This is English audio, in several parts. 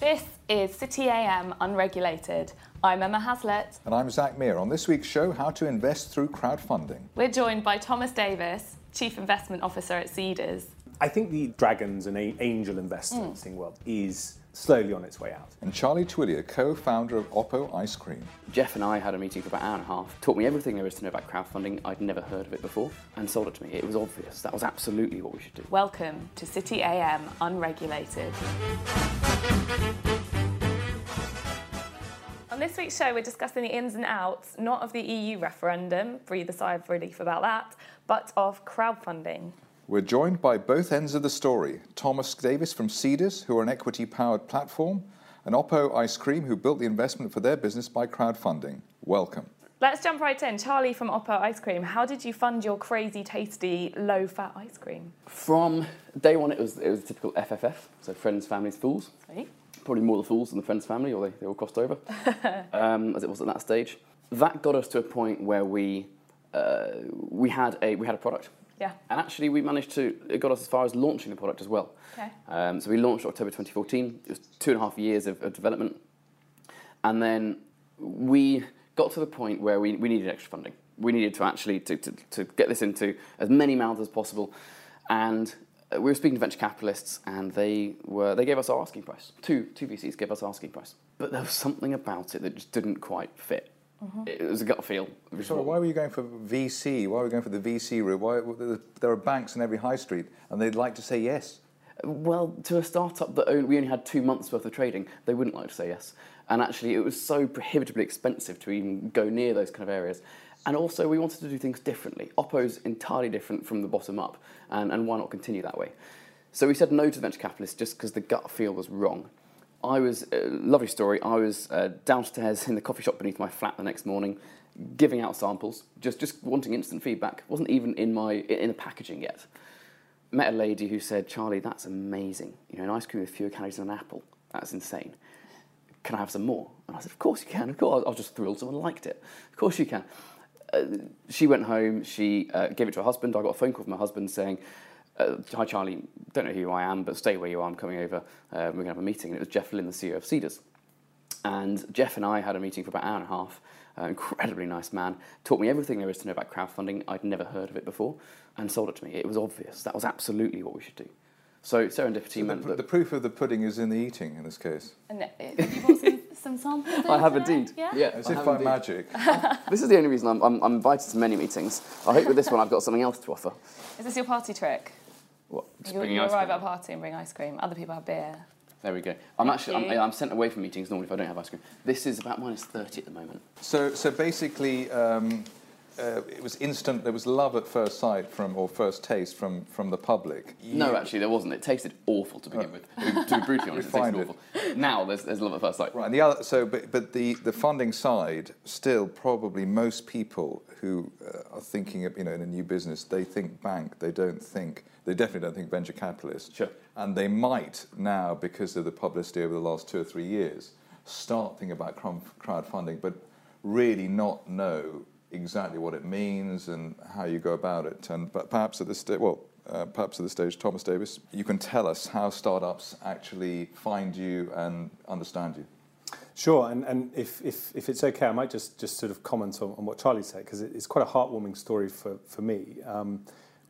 This is City AM Unregulated. I'm Emma Haslett. And I'm Zach Meir. On this week's show, how to invest through crowdfunding. We're joined by Thomas Davis, Chief Investment Officer at Seedrs. I think the dragons and angel investing hmm. world is slowly on its way out. And Charlie Thuillier, co-founder of Oppo Ice Cream. Jeff and I had a meeting for about an hour and a half, taught me everything there is to know about crowdfunding. I'd never heard of it before, and sold it to me. It was obvious. That was absolutely what we should do. Welcome to City AM Unregulated. On this week's show, we're discussing the ins and outs, not of the EU referendum, breathe a sigh of relief about that, but of crowdfunding. We're joined by both ends of the story Thomas Davis from Seedrs, who are an equity powered platform, and Oppo Ice Cream, who built the investment for their business by crowdfunding. Welcome. Let's jump right in. Charlie from Oppo Ice Cream, how did you fund your crazy, tasty, low fat ice cream? From day one, it was it was a typical FFF, so friends, families, fools. Sweet. Probably more the fools than the friends, family, or they, they all crossed over, um, as it was at that stage. That got us to a point where we uh, we had a we had a product. Yeah. And actually, we managed to, it got us as far as launching the product as well. Okay. Um, so we launched October 2014. It was two and a half years of, of development. And then we got to the point where we, we needed extra funding. We needed to actually to, to, to get this into as many mouths as possible. And uh, we were speaking to venture capitalists, and they were they gave us our asking price. Two two VCs gave us our asking price, but there was something about it that just didn't quite fit. It was a gut feel. So why were you going for VC? Why were you going for the VC route? Why, there are banks in every high street, and they'd like to say yes. Well, to a startup that only, we only had two months worth of trading, they wouldn't like to say yes. And actually, it was so prohibitively expensive to even go near those kind of areas. And also, we wanted to do things differently. Oppo's entirely different from the bottom up, and, and why not continue that way? So we said no to the venture capitalists just because the gut feel was wrong. I was, uh, lovely story, I was uh, downstairs in the coffee shop beneath my flat the next morning, giving out samples, just, just wanting instant feedback. wasn't even in, my, in the packaging yet met a lady who said, Charlie, that's amazing. You know, an ice cream with fewer calories than an apple. That's insane. Can I have some more? And I said, Of course you can. Of course. I was just thrilled someone liked it. Of course you can. Uh, she went home. She uh, gave it to her husband. I got a phone call from my husband saying, uh, Hi, Charlie. Don't know who I am, but stay where you are. I'm coming over. Uh, we're going to have a meeting. And it was Jeff Lynn, the CEO of Seedrs. And Jeff and I had a meeting for about an hour and a half. Uh, incredibly nice man. Taught me everything there is to know about crowdfunding. I'd never heard of it before, and sold it to me. It was obvious. That was absolutely what we should do. So serendipity So meant the, that the proof of the pudding is in the eating in this case. And uh, have you brought some, some samples? I have today? indeed. Yeah. yeah As I if by indeed. magic. This is the only reason I'm, I'm, I'm invited to many meetings. I hope with this one I've got something else to offer. Is this your party trick? What? Just You, bringing you ice arrive cream? at a party and bring ice cream. Other people have beer. There we go. I'm Thank actually. I'm, I'm sent away from meetings normally if I don't have ice cream. This is about minus 30 at the moment. So, so basically, um, uh, it was instant. There was love at first sight from, or first taste from, from the public. No, You- actually, there wasn't. It tasted awful to begin with. To be brutally honest, it tasted it. awful. Now there's, there's love at first sight. Right, and the other, so, but, but the, the funding side, still probably most people who uh, are thinking of, you know, in a new business, they think bank, they don't think, they definitely don't think venture capitalist. Sure. And they might now, because of the publicity over the last two or three years, start thinking about crowdfunding, but really not know exactly what it means and how you go about it. And but perhaps at this stage, well, uh, perhaps at this stage, Thomas Davis, you can tell us how startups actually find you and understand you. Sure, and, and if, if, if it's okay, I might just, just sort of comment on, on what Charlie said, because it, it's quite a heartwarming story for, for me. Um,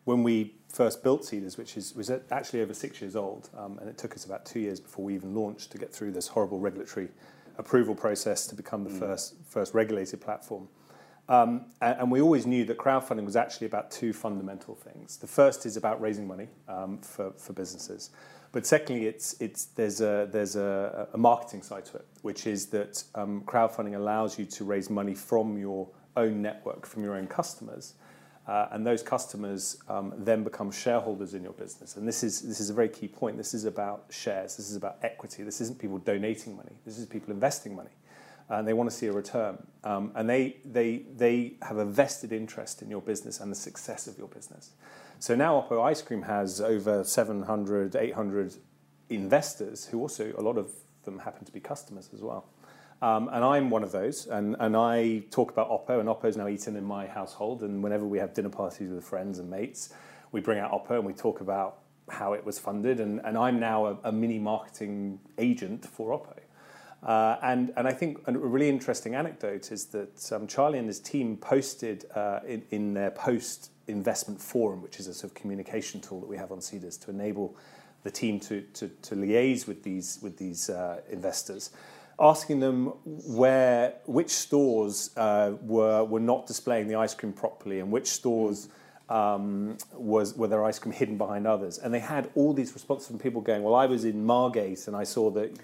when we first built Seedrs, which is, was actually over six years old, um, and it took us about two years before we even launched to get through this horrible regulatory approval process to become the first, first regulated platform. Um, and, we always knew that crowdfunding was actually about two fundamental things. The first is about raising money um, for, for businesses. But secondly, it's, it's, there's, a, there's a, a marketing side to it, which is that um, crowdfunding allows you to raise money from your own network, from your own customers. Uh, and those customers um, then become shareholders in your business. And this is, this is a very key point. This is about shares. This is about equity. This isn't people donating money. This is people investing money and they want to see a return. Um, and they, they, they have a vested interest in your business and the success of your business. So now Oppo Ice Cream has over 700, 800 investors who also, a lot of them happen to be customers as well. Um, and I'm one of those, and, and I talk about Oppo, and Oppo's now eaten in my household. And whenever we have dinner parties with friends and mates, we bring out Oppo and we talk about how it was funded, and, and I'm now a, a mini marketing agent for Oppo. Uh, and, and I think a really interesting anecdote is that um, Charlie and his team posted uh, in, in their post investment forum, which is a sort of communication tool that we have on Seedrs to enable the team to, to, to liaise with these, with these uh, investors, asking them where, which stores uh, were, were not displaying the ice cream properly and which stores um, was were their ice cream hidden behind others. And they had all these responses from people going, well, I was in Margate and I saw that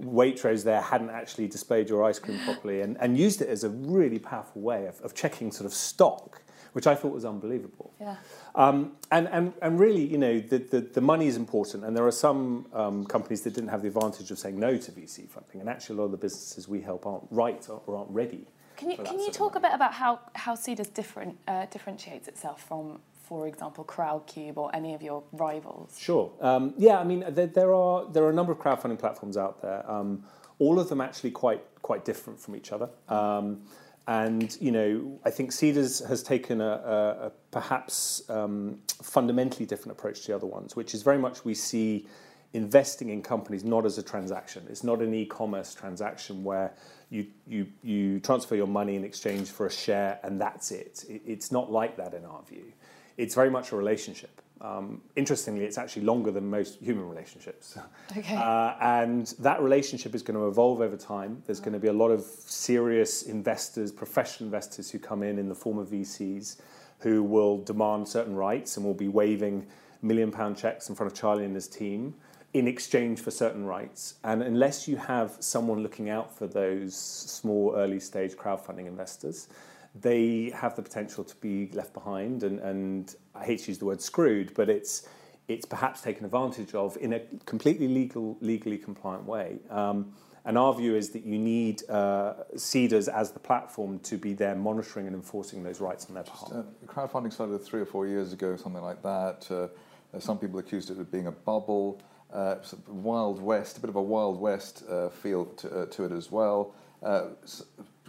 Waitrose there hadn't actually displayed your ice cream properly and, and used it as a really powerful way of, of checking sort of stock, which I thought was unbelievable. Yeah. Um, and, and, and really, you know, the, the, the money is important, and there are some um, companies that didn't have the advantage of saying no to VC funding, and actually a lot of the businesses we help aren't right or aren't ready. Can you, can you talk a bit about how, how Seedrs different, uh, differentiates itself from, for example, Crowdcube or any of your rivals? Sure. Um, yeah, I mean, there, there are there are a number of crowdfunding platforms out there. Um, all of them actually quite quite different from each other. Um, and you know, I think Seedrs has taken a, a, a perhaps um, fundamentally different approach to the other ones, which is very much we see investing in companies not as a transaction. It's not an e-commerce transaction where you you you transfer your money in exchange for a share and that's it. it it's not like that in our view. It's very much a relationship. Um, interestingly, it's actually longer than most human relationships. Okay. Uh, and that relationship is going to evolve over time. There's going to be a lot of serious investors, professional investors who come in in the form of VCs who will demand certain rights and will be waving million pound checks in front of Charlie and his team in exchange for certain rights. And unless you have someone looking out for those small early stage crowdfunding investors, they have the potential to be left behind and, and I hate to use the word screwed, but it's it's perhaps taken advantage of in a completely legal, legally compliant way. Um, and our view is that you need uh, Seedrs as the platform to be there monitoring and enforcing those rights on their behalf. Uh, crowdfunding started three or four years ago, something like that. Uh, uh, some people accused it of being a bubble, uh, Wild West, a bit of a Wild West uh, feel to, uh, to it as well. Uh, s-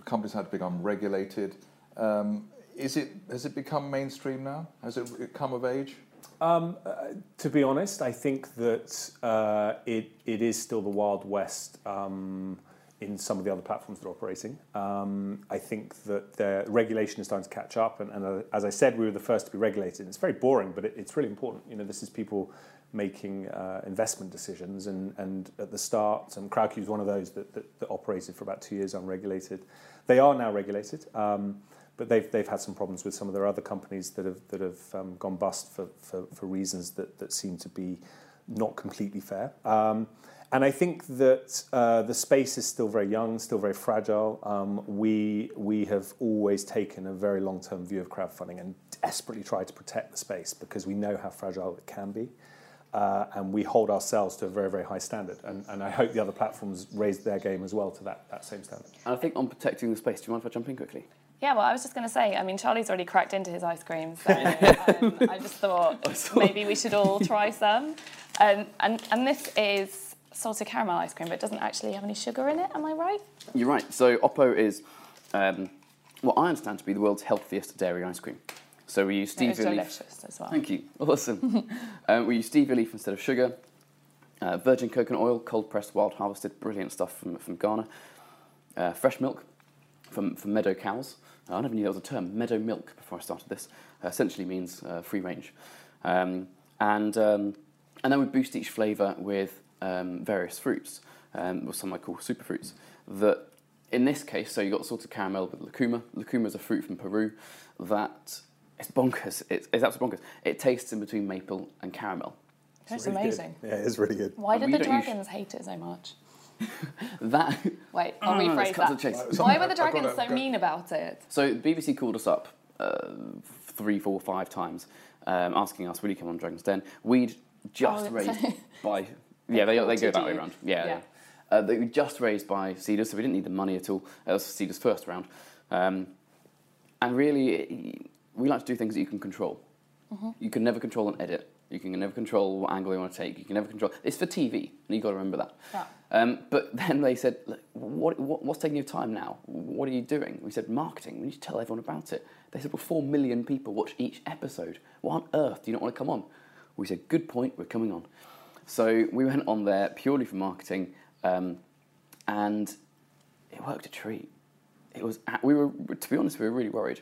companies had to become regulated. Um, is it, has it become mainstream now? Has it come of age? Um, uh, to be honest, I think that uh, it, it is still the Wild West um, in some of the other platforms that are operating. Um, I think that the regulation is starting to catch up, and, and uh, as I said, we were the first to be regulated. It's very boring, but it, it's really important. You know, this is people making uh, investment decisions, and, and at the start, um, Crowdcube is one of those that, that, that operated for about two years unregulated. They are now regulated. Um, but they've, they've had some problems with some of their other companies that have, that have um, gone bust for, for, for reasons that, that seem to be not completely fair. Um, and I think that uh, the space is still very young, still very fragile. Um, we, we have always taken a very long term view of crowdfunding and desperately tried to protect the space because we know how fragile it can be. Uh, and we hold ourselves to a very, very high standard. And, and I hope the other platforms raise their game as well to that, that same standard. And I think on protecting the space, do you mind if I jump in quickly? Yeah, well, I was just going to say, I mean, Charlie's already cracked into his ice cream, so um, I just thought maybe we should all try some. Um, and, and this is salted caramel ice cream, but it doesn't actually have any sugar in it, am I right? You're right. So Oppo is um, what I understand to be the world's healthiest dairy ice cream. So we use stevia leaf. delicious as well. Thank you. Awesome. um, we use stevia leaf instead of sugar. Uh, virgin coconut oil, cold pressed, wild harvested, brilliant stuff from, from Ghana. Uh, fresh milk from, from meadow cows. I never knew there was a term, meadow milk, before I started this. Uh, essentially means uh, free range. Um, and, um, and then we boost each flavour with um, various fruits, um, or some I call superfruits, that in this case, so you've got salted caramel with lucuma. Lucuma is a fruit from Peru that it's bonkers. It's, it's absolutely bonkers. It tastes in between maple and caramel. That's Really good. amazing. Yeah, it is really good. Why And did the don't use- dragons hate it so much? That Wait, I'll Oh, rephrase cut to that. chase. Why were the dragons so mean about it? So BBC called us up uh, three, four, five times, um, asking us, "Will you come on Dragon's Den?" We'd just Oh, raised it's- by yeah, they, they go courted that way around. Yeah, Yeah. yeah. Uh, they were just raised by Seedrs, so we didn't need the money at all. That was Seedrs' first round, um, and really, it- we like to do things that you can control. Mm-hmm. You can never control an edit. You can never control what angle you want to take. You can never control. It's for TV, and you've got to remember that. Yeah. Um, but then they said, Look, what, what, what's taking your time now? What are you doing? We said, marketing. We need to tell everyone about it. They said, well, four million people watch each episode. Why on earth do you not want to come on? We said, good point, we're coming on. So we went on there purely for marketing, um, and it worked a treat. It was we were to be honest, we were really worried.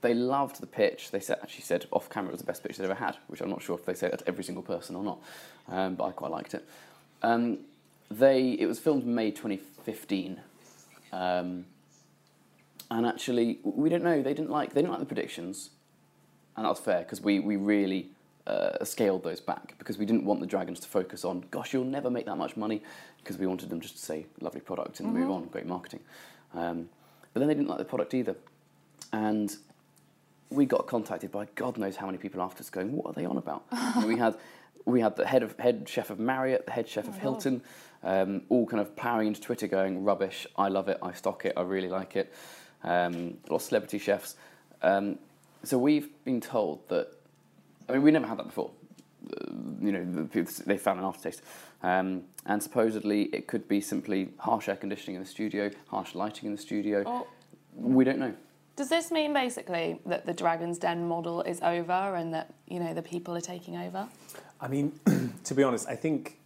They loved the pitch. They said, actually said off camera it was the best pitch they'd ever had, which I'm not sure if they say that to every single person or not, um, but I quite liked it. Um, they it was filmed May 2015, um, and actually we don't know. They didn't like they didn't like the predictions, and that was fair because we we really uh, scaled those back because we didn't want the dragons to focus on gosh you'll never make that much money because we wanted them just to say lovely product and mm-hmm. move on great marketing. Um, but then they didn't like the product either, and we got contacted by God knows how many people after us going, what are they on about? we had we had the head of head chef of Marriott, the head chef oh, of Hilton, um, all kind of powering into Twitter, going rubbish. I love it. I stock it. I really like it. Um, lots of celebrity chefs. Um, so we've been told that. I mean, we never had that before. Uh, you know, they found an aftertaste, um, and supposedly it could be simply harsh air conditioning in the studio, harsh lighting in the studio. Oh. We don't know. Does this mean basically that the Dragon's Den model is over and that you know the people are taking over? I mean, to be honest, I think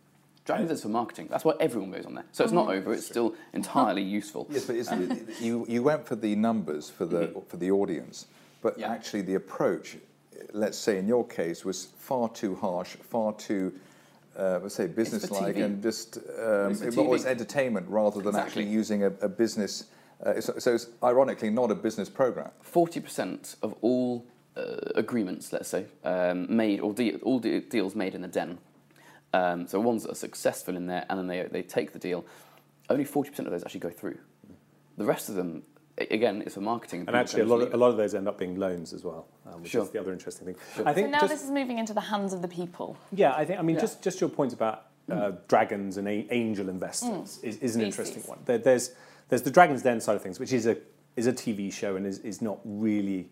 Dragon's is for marketing. That's why everyone goes on there. So it's not mm-hmm. over. It's still entirely useful. Yes, but you you went for the numbers for the mm-hmm. for the audience, but yeah. actually the approach, let's say in your case, was far too harsh, far too. Uh, let's say business-like and just um, it was entertainment rather than exactly. actually using a, a business uh, so, so, it's ironically not a business program. 40% of all uh, agreements, let's say, um, made, or de- all de- deals made in the den, um, so ones that are successful in there and then they, they take the deal, only 40% of those actually go through. The rest of them, again, it's for marketing. And actually, a lot, of, a lot of those end up being loans as well, um, which sure. is the other interesting thing. Sure. I think so now just, this is moving into the hands of the people. Yeah, I think. I mean, yeah. just just your point about uh, mm. dragons and a- angel investors mm. is, is, an interesting one. There, there's there's the Dragon's Den side of things, which is a is a TV show and is, is not really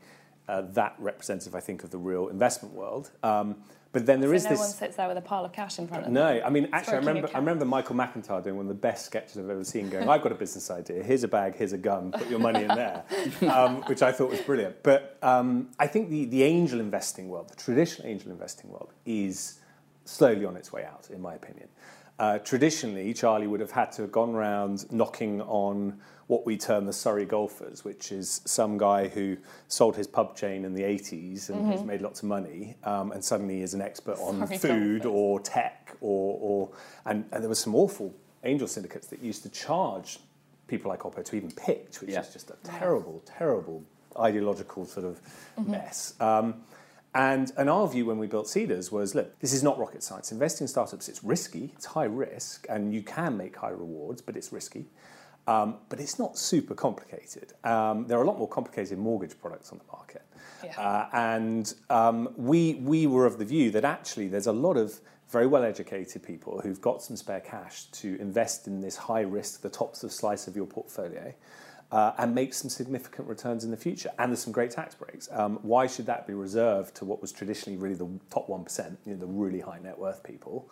uh, that representative, I think, of the real investment world. Um, but then there so is no this. No one sits there with a pile of cash in front of no, them. No, I mean, actually, I remember, I remember Michael McIntyre doing one of the best sketches I've ever seen. Going, I've got a business idea. Here's a bag. Here's a gun. Put your money in there, um, which I thought was brilliant. But um, I think the the angel investing world, the traditional angel investing world, is slowly on its way out, in my opinion. Uh, traditionally, Charlie would have had to have gone around knocking on what we term the Surrey golfers, which is some guy who sold his pub chain in the 80s and mm-hmm. has made lots of money um, and suddenly is an expert on Surrey food golfers. or tech or, or and, and there were some awful angel syndicates that used to charge people like Oppo to even pitch, which yeah. is just a terrible, terrible ideological sort of mm-hmm. mess. Um, and, and our view when we built Seedrs was look, this is not rocket science. Investing in startups, it's risky, it's high risk, and you can make high rewards, but it's risky. Um, but it's not super complicated. Um, there are a lot more complicated mortgage products on the market. Yeah. Uh, and um, we, we were of the view that actually there's a lot of very well educated people who've got some spare cash to invest in this high risk, the tops of slice of your portfolio. Uh, and make some significant returns in the future. And there's some great tax breaks. Um, why should that be reserved to what was traditionally really the top 1%, you know, the really high net worth people?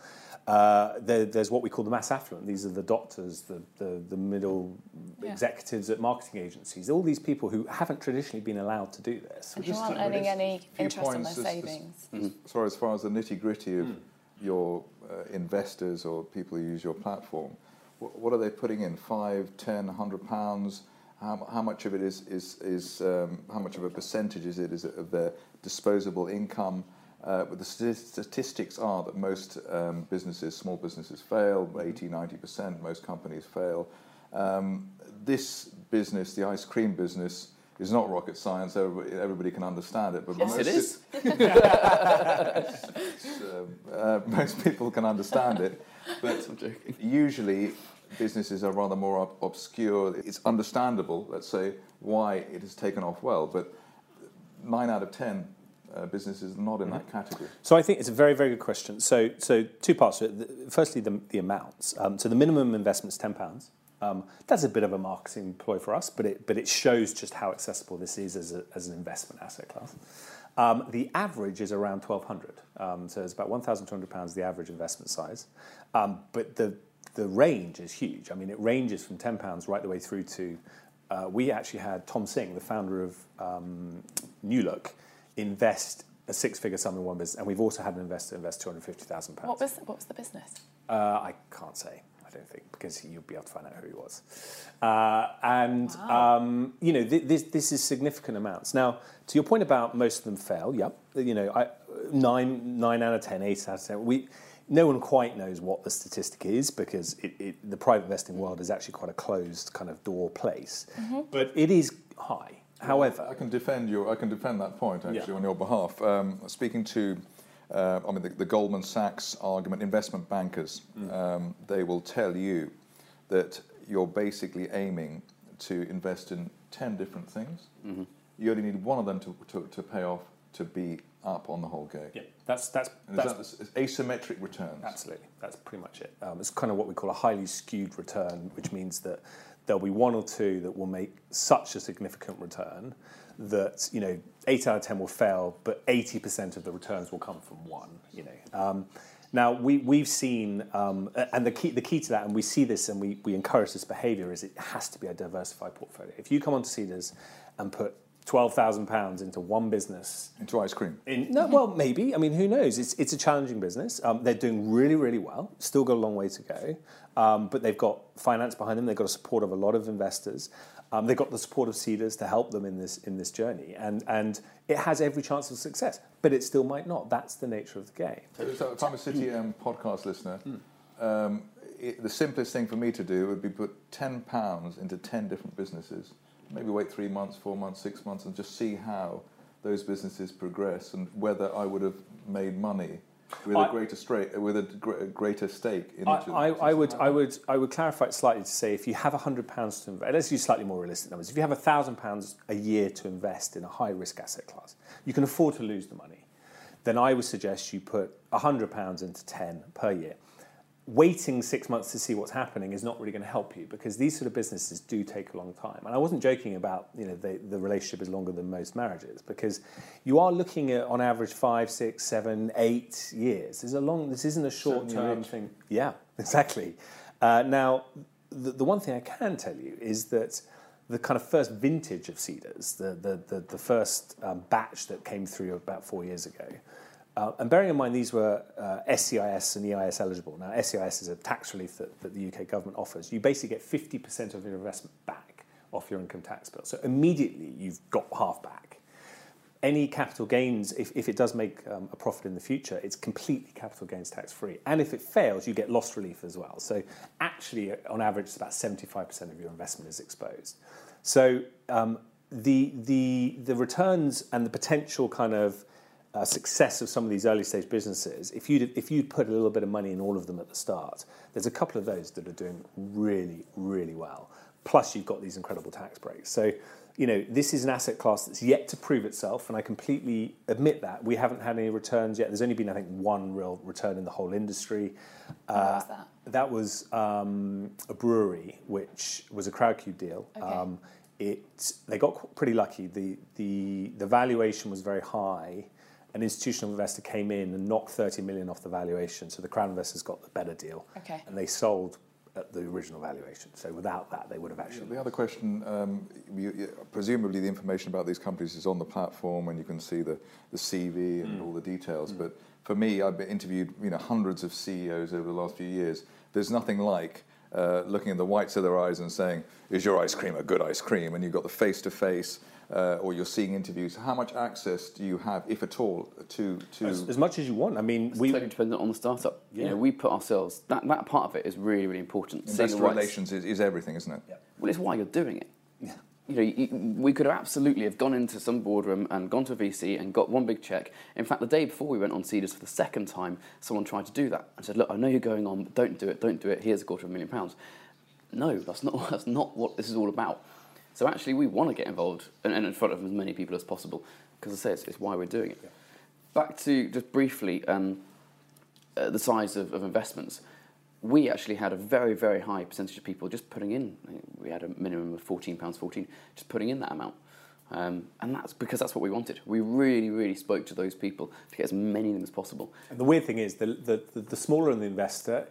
Uh, there, there's what we call the mass affluent. These are the doctors, the, the, the middle yeah. executives at marketing agencies, all these people who haven't traditionally been allowed to do this. And who aren't earning any interest on their savings. As, as, sorry, as far as the nitty gritty of mm. your uh, investors or people who use your platform, what, what, are they putting in? Five, ten, hundred pounds? How, how much of it is, is, is um, how much of a percentage is it, is it of their disposable income? Uh, but the statistics are that most um, businesses, small businesses, fail 80, 90%, most companies fail. Um, this business, the ice cream business, is not rocket science. Everybody, everybody can understand it. But yes, most it is. uh, uh, most people can understand it. But usually, businesses are rather more ob- obscure. It's understandable, let's say, why it has taken off well. But nine out of ten uh, businesses are not in mm-hmm. that category? So I think it's a very, very good question. So, so two parts to it. Firstly, the, the amounts. Um, so the minimum investment is ten pounds. Um, that's a bit of a marketing ploy for us, but it but it shows just how accessible this is as, a, as an investment asset class. Um, the average is around twelve hundred, um, so it's about one thousand two hundred pounds the average investment size. Um, but the the range is huge. I mean, it ranges from ten pounds right the way through to. Uh, we actually had Tom Singh, the founder of um, New Look, invest a six-figure sum in one business, and we've also had an investor invest two hundred fifty thousand pounds. What was what was the business? Uh, I can't say. I don't think because you'll be able to find out who he was. Uh, and um, you know, th- this this is significant amounts. Now, to your point about most of them fail. Yep. You know, I, nine nine out of ten, eight out of ten. We no one quite knows what the statistic is because it, it, the private investing world is actually quite a closed kind of door place. But it is high. However, I can defend your. I can defend that point actually Yeah. on your behalf. Um, speaking to, uh, I mean, the, the Goldman Sachs argument, investment bankers, um, they will tell you that you're basically aiming to invest in ten different things. You only need one of them to, to, to pay off to be up on the whole game. yeah, that's that's that's that asymmetric returns? Absolutely, that's pretty much it. Um, it's kind of what we call a highly skewed return, which means that there'll be one or two that will make such a significant return that you know eight out of ten will fail, but eighty percent of the returns will come from one. You know. Um, now we we've seen, um, and the key the key to that, and we see this, and we we encourage this behaviour is it has to be a diversified portfolio. If you come onto Seedrs and put twelve thousand pounds into one business Into ice cream. in, no, well, maybe. I mean, who knows? It's, it's a challenging business. Um, they're doing really, really well. Still got a long way to go. Um, but they've got finance behind them. They've got a support of a lot of investors. Um, they've got the support of Seedrs to help them in this in this journey, and and it has every chance of success. But it still might not. That's the nature of the game. So if I'm a City um, podcast listener, um, it, the simplest thing for me to do would be put ten pounds into ten different businesses. Maybe wait three months, four months, six months, and just see how those businesses progress and whether I would have made money with a I- greater straight, with a, gr- a greater stake in I, each of. I, I would, I would, I would clarify it slightly to say if you have hundred pounds to invest, let's use slightly more realistic numbers. If you have thousand pounds a year to invest in a high risk asset class, you can afford to lose the money. Then I would suggest you put hundred pounds into ten per year. Waiting six months to see what's happening is not really going to help you because these sort of businesses do take a long time. And I wasn't joking about you know the, the relationship is longer than most marriages because you are looking at on average five, six, seven, eight years. There's a long. This isn't a short term thing. Yeah, exactly. Uh, now, the, the one thing I can tell you is that the kind of first vintage of Seedrs, the, the, the, the first um, batch that came through about four years ago, uh, and bearing in mind these were uh, SEIS and EIS eligible. Now, SEIS is a tax relief that, that the UK government offers. You basically get 50% of your investment back off your income tax bill. So immediately you've got half back any capital gains, if, if it does make um, a profit in the future, it's completely capital gains tax free. And if it fails, you get loss relief as well. So actually, uh, on average, it's about 75% of your investment is exposed. So um, the, the, the returns and the potential kind of uh, success of some of these early stage businesses, if you'd, if you'd put a little bit of money in all of them at the start, there's a couple of those that are doing really, really well. Plus, you've got these incredible tax breaks. So, you know, this is an asset class that's yet to prove itself, and I completely admit that. We haven't had any returns yet. There's only been, I think, one real return in the whole industry. What was that? That was um, a brewery, which was a crowdcube deal. Okay. Um, it they got pretty lucky. The the the valuation was very high. An institutional investor came in and knocked 30 million off the valuation, so the crown investors got the better deal, Okay. and they sold at the original valuation. So without that, they would have actually. The other question, um, you, you, presumably the information about these companies is on the platform and you can see the, the CV and all the details. But for me, I've interviewed you know, hundreds of CEOs over the last few years. There's nothing like uh, looking in the whites of their eyes and saying, is your ice cream a good ice cream? And you've got the face-to-face uh, or you're seeing interviews. How much access do you have, if at all, to... to As, as much as you want. I mean, It's we. totally dependent on the startup. You Yeah. know, we put ourselves that, that part of it is really really important. Investor relations is, is everything, isn't it? Yeah. Well, it's why you're doing it. You know, you, we could have absolutely have gone into some boardroom and gone to a VC and got one big check. In fact, the day before we went on Seedrs for the second time, someone tried to do that and said, "Look, I know you're going on, but don't do it. Don't do it. Here's a quarter of a million pounds." No, that's not that's not what this is all about. So actually, we want to get involved and, and in front of as many people as possible because I say it's, it's why we're doing it. Back to just briefly um, uh, the size of, of investments. We actually had a very, very high percentage of people just putting in. We had a minimum of fourteen pounds fourteen, just putting in that amount, um, and that's because that's what we wanted. We really, really spoke to those people to get as many of them as possible. And the weird thing is, the, the, the, the smaller the investor,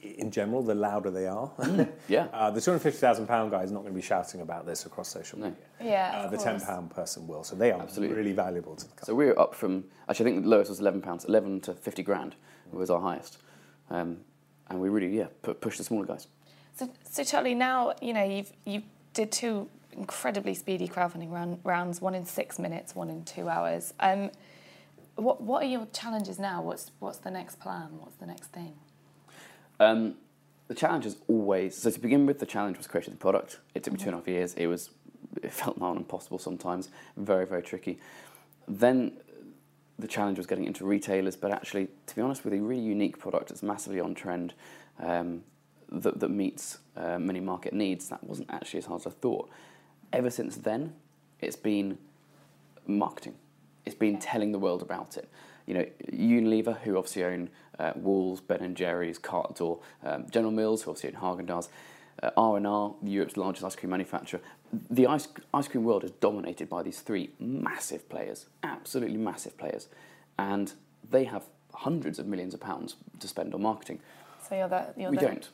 in general, the louder they are. Mm, yeah. uh, the £250,000 guy is not going to be shouting about this across social No. media. Yeah, Uh, the course. £10 person will. So they are Absolutely. really valuable to the company. So we were up from actually I think the lowest was eleven pounds, eleven to fifty grand was our highest, um, and we really yeah pu- pushed the smaller guys. So, so Charlie, now you know you've you did two incredibly speedy crowdfunding round, rounds, one in six minutes, one in two hours. Um, what what are your challenges now? What's what's the next plan? What's the next thing? Um, the challenge is always so to begin with. The challenge was creating the product. It took me two and a half years. It was it felt on impossible sometimes, very very tricky. Then the challenge was getting into retailers, but actually, to be honest, with a really unique product that's massively on trend, um, that, that meets uh, many market needs, that wasn't actually as hard as I thought. Ever since then, it's been marketing. It's been telling the world about it. You know, Unilever, who obviously own uh, Walls, Ben and Jerry's, Carte D'Or, um, General Mills, who obviously own Haagen-Dazs, uh, R&R, Europe's largest ice cream manufacturer. The ice, ice cream world is dominated by these three massive players, absolutely massive players, and they have hundreds of millions of pounds to spend on marketing. So you're the you're we the, don't.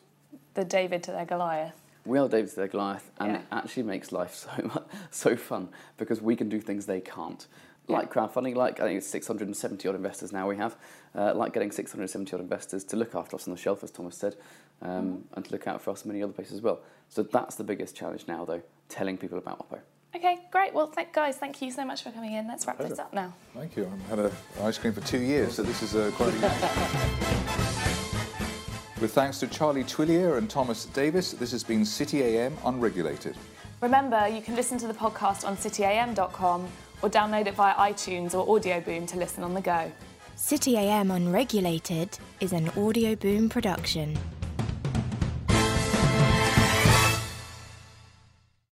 the David to their Goliath. We are David to their Goliath, and Yeah. it actually makes life so so fun because we can do things they can't. Like crowdfunding, like I think it's 670 odd investors now we have, uh, like getting 670 odd investors to look after us on the shelf, as Thomas said, um, and to look out for us in many other places as well. So that's the biggest challenge now, though, telling people about Oppo. Okay, great. Well, th- guys, thank you so much for coming in. Let's wrap this up now. Thank you. I've had a ice cream for two years, so this is uh, quite a With thanks to Charlie Thuillier and Thomas Davis, this has been City AM Unregulated. Remember, you can listen to the podcast on cityam.com or download it via iTunes or Audio Boom to listen on the go. City AM Unregulated is an audio boom production.